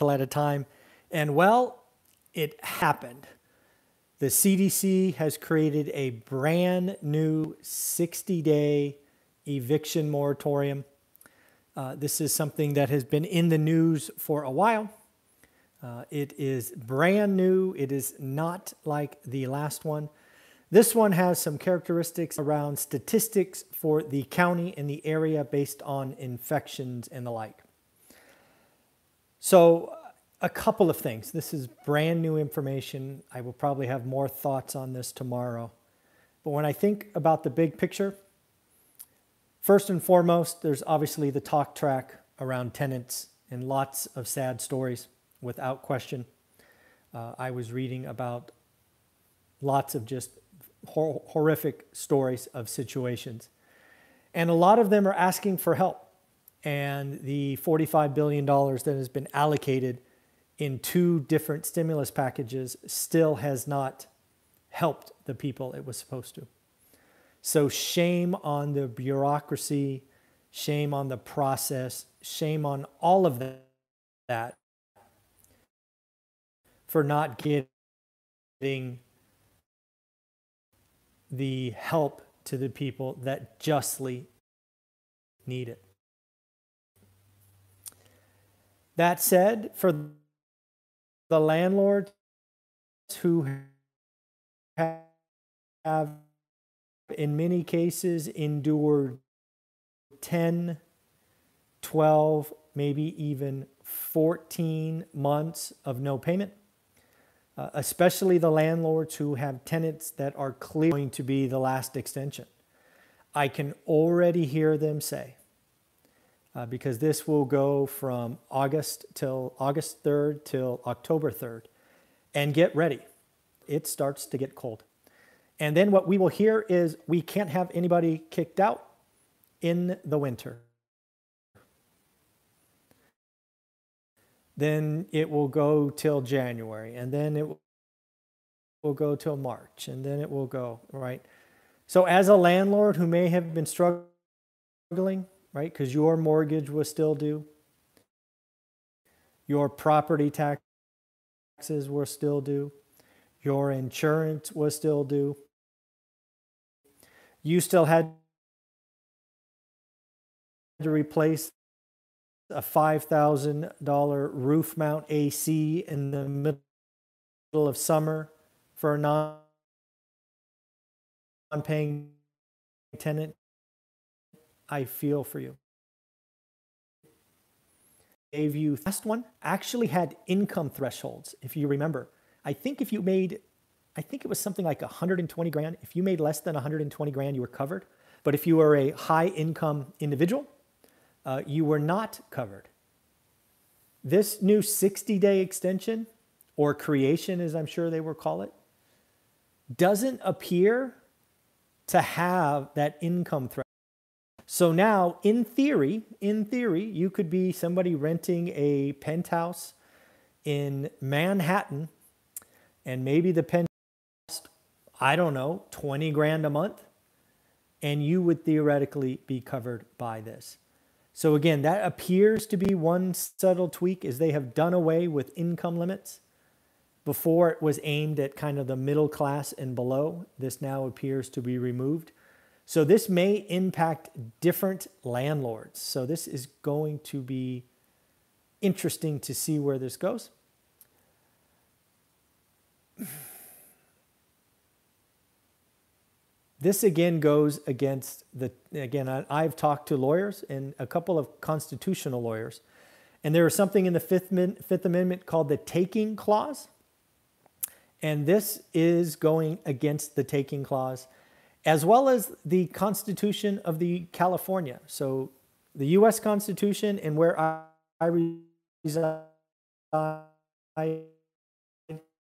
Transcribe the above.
till at a time. And well, it happened. The CDC has created a brand new 60 day eviction moratorium. Uh, this is something that has been in the news for a while. Uh, it is brand new. It is not like the last one. This one has some characteristics around statistics for the county and the area based on infections and the like. So, a couple of things. This is brand new information. I will probably have more thoughts on this tomorrow. But when I think about the big picture, first and foremost, there's obviously the talk track around tenants and lots of sad stories, without question. Uh, I was reading about lots of just hor- horrific stories of situations. And a lot of them are asking for help. And the $45 billion that has been allocated in two different stimulus packages still has not helped the people it was supposed to. So, shame on the bureaucracy, shame on the process, shame on all of that for not getting the help to the people that justly need it. That said, for the landlords who have, in many cases, endured 10, 12, maybe even 14 months of no payment, uh, especially the landlords who have tenants that are clearly going to be the last extension. I can already hear them say, uh, because this will go from August till August 3rd till October 3rd. And get ready, it starts to get cold. And then what we will hear is we can't have anybody kicked out in the winter. Then it will go till January, and then it will go till March, and then it will go, right? So, as a landlord who may have been struggling, right? Because your mortgage was still due. Your property taxes were still due. Your insurance was still due. You still had to replace a $5,000 roof mount AC in the middle of summer for a non paying tenant. I feel for you. Gave you last one actually had income thresholds. If you remember, I think if you made, I think it was something like 120 grand. If you made less than 120 grand, you were covered. But if you were a high income individual, uh, you were not covered. This new 60 day extension, or creation as I'm sure they will call it, doesn't appear to have that income threshold. So now, in theory, in theory, you could be somebody renting a penthouse in Manhattan, and maybe the penthouse, I don't know, 20 grand a month, and you would theoretically be covered by this. So again, that appears to be one subtle tweak is they have done away with income limits. Before it was aimed at kind of the middle class and below. This now appears to be removed. So this may impact different landlords. So this is going to be interesting to see where this goes. This again goes against the, again, I, have talked to lawyers and a couple of constitutional lawyers, and there is something in the Fifth, Fifth Amendment called the taking clause. And this is going against the taking clause as well as the Constitution of the California. So the U.S. Constitution and where I, reside